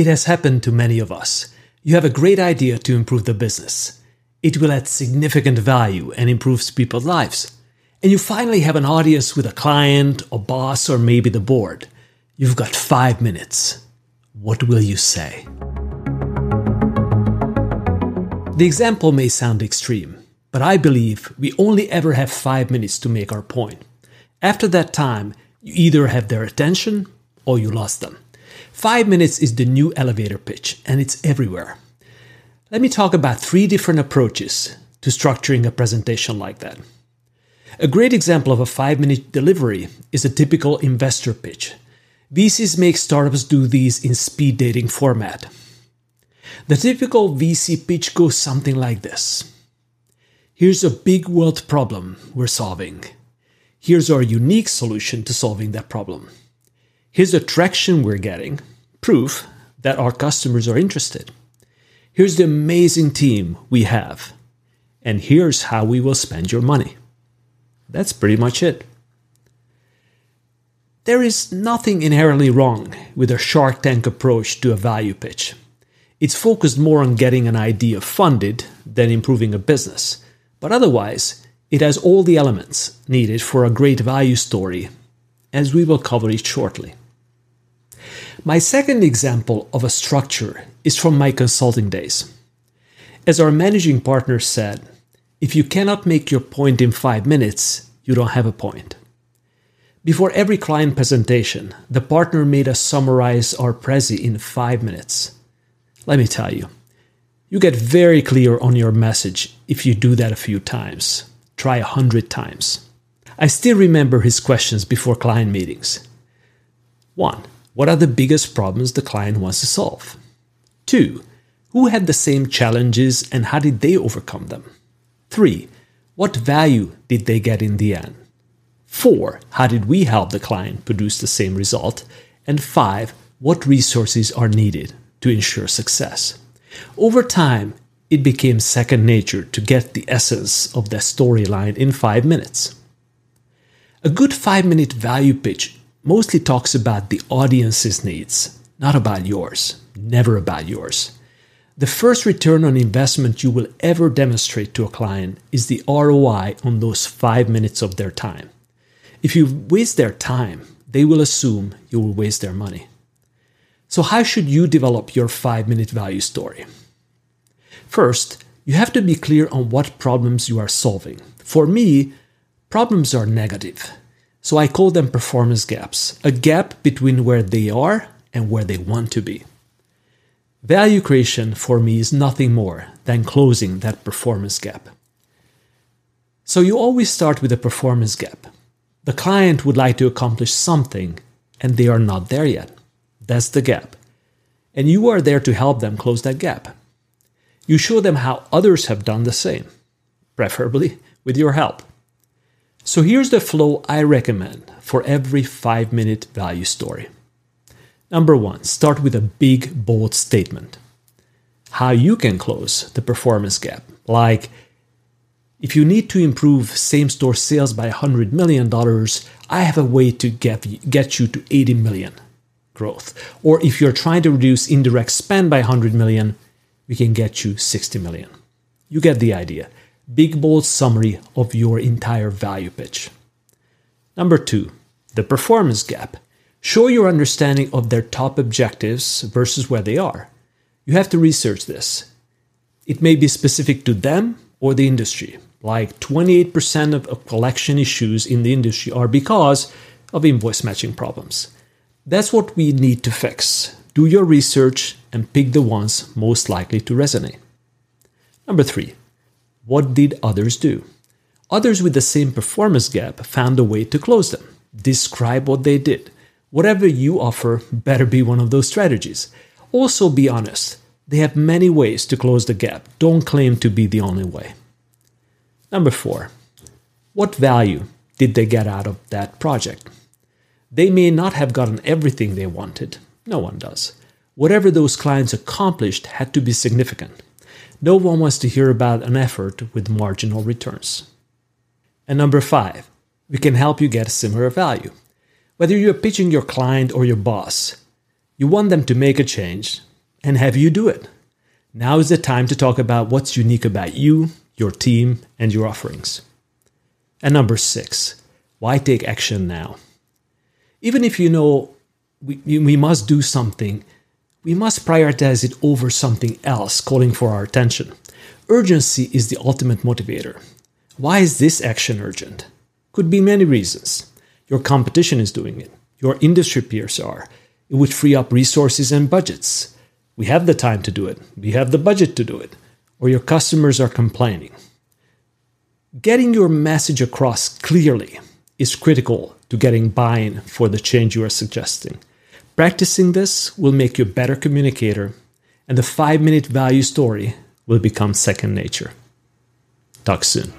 It has happened to many of us. You have a great idea to improve the business. It will add significant value and improves people's lives. And you finally have an audience with a client, a boss, or maybe the board. You've got five minutes. What will you say? The example may sound extreme, but I believe we only ever have five minutes to make our point. After that time, you either have their attention or you lost them. Five minutes is the new elevator pitch, and it's everywhere. Let me talk about three different approaches to structuring a presentation like that. A great example of a five minute delivery is a typical investor pitch. VCs make startups do these in speed dating format. The typical VC pitch goes something like this Here's a big world problem we're solving. Here's our unique solution to solving that problem. Here's the traction we're getting, proof that our customers are interested. Here's the amazing team we have. And here's how we will spend your money. That's pretty much it. There is nothing inherently wrong with a Shark Tank approach to a value pitch. It's focused more on getting an idea funded than improving a business, but otherwise, it has all the elements needed for a great value story, as we will cover it shortly. My second example of a structure is from my consulting days. As our managing partner said, if you cannot make your point in five minutes, you don't have a point. Before every client presentation, the partner made us summarize our Prezi in five minutes. Let me tell you, you get very clear on your message if you do that a few times. Try a hundred times. I still remember his questions before client meetings. 1. What are the biggest problems the client wants to solve? 2. Who had the same challenges and how did they overcome them? 3. What value did they get in the end? 4. How did we help the client produce the same result? And 5. What resources are needed to ensure success? Over time, it became second nature to get the essence of the storyline in 5 minutes. A good 5 minute value pitch mostly talks about the audience's needs, not about yours, never about yours. The first return on investment you will ever demonstrate to a client is the ROI on those five minutes of their time. If you waste their time, they will assume you will waste their money. So, how should you develop your five minute value story? First, you have to be clear on what problems you are solving. For me, problems are negative. So I call them performance gaps, a gap between where they are and where they want to be. Value creation for me is nothing more than closing that performance gap. So you always start with a performance gap. The client would like to accomplish something and they are not there yet. That's the gap. And you are there to help them close that gap. You show them how others have done the same, preferably with your help. So here's the flow I recommend for every 5 minute value story. Number one, start with a big, bold statement. How you can close the performance gap. Like, if you need to improve same store sales by $100 million, I have a way to get, get you to 80 million growth. Or if you're trying to reduce indirect spend by 100 million, we can get you 60 million. You get the idea big bold summary of your entire value pitch. Number two, the performance gap. Show your understanding of their top objectives versus where they are. You have to research this. It may be specific to them or the industry. Like 28% of collection issues in the industry are because of invoice matching problems. That's what we need to fix. Do your research and pick the ones most likely to resonate. Number three, what did others do? Others with the same performance gap found a way to close them. Describe what they did. Whatever you offer better be one of those strategies. Also, be honest. They have many ways to close the gap. Don't claim to be the only way. Number four, what value did they get out of that project? They may not have gotten everything they wanted. No one does. Whatever those clients accomplished had to be significant. No one wants to hear about an effort with marginal returns. And number five, we can help you get similar value. Whether you're pitching your client or your boss, you want them to make a change, and have you do it. Now is the time to talk about what's unique about you, your team, and your offerings. And number six, why take action now? Even if you know we, we must do something, we must prioritize it over something else calling for our attention. Urgency is the ultimate motivator. Why is this action urgent? Could be many reasons. Your competition is doing it, your industry peers are. It would free up resources and budgets. We have the time to do it, we have the budget to do it, or your customers are complaining. Getting your message across clearly is critical to getting buy in for the change you are suggesting. Practicing this will make you a better communicator, and the five minute value story will become second nature. Talk soon.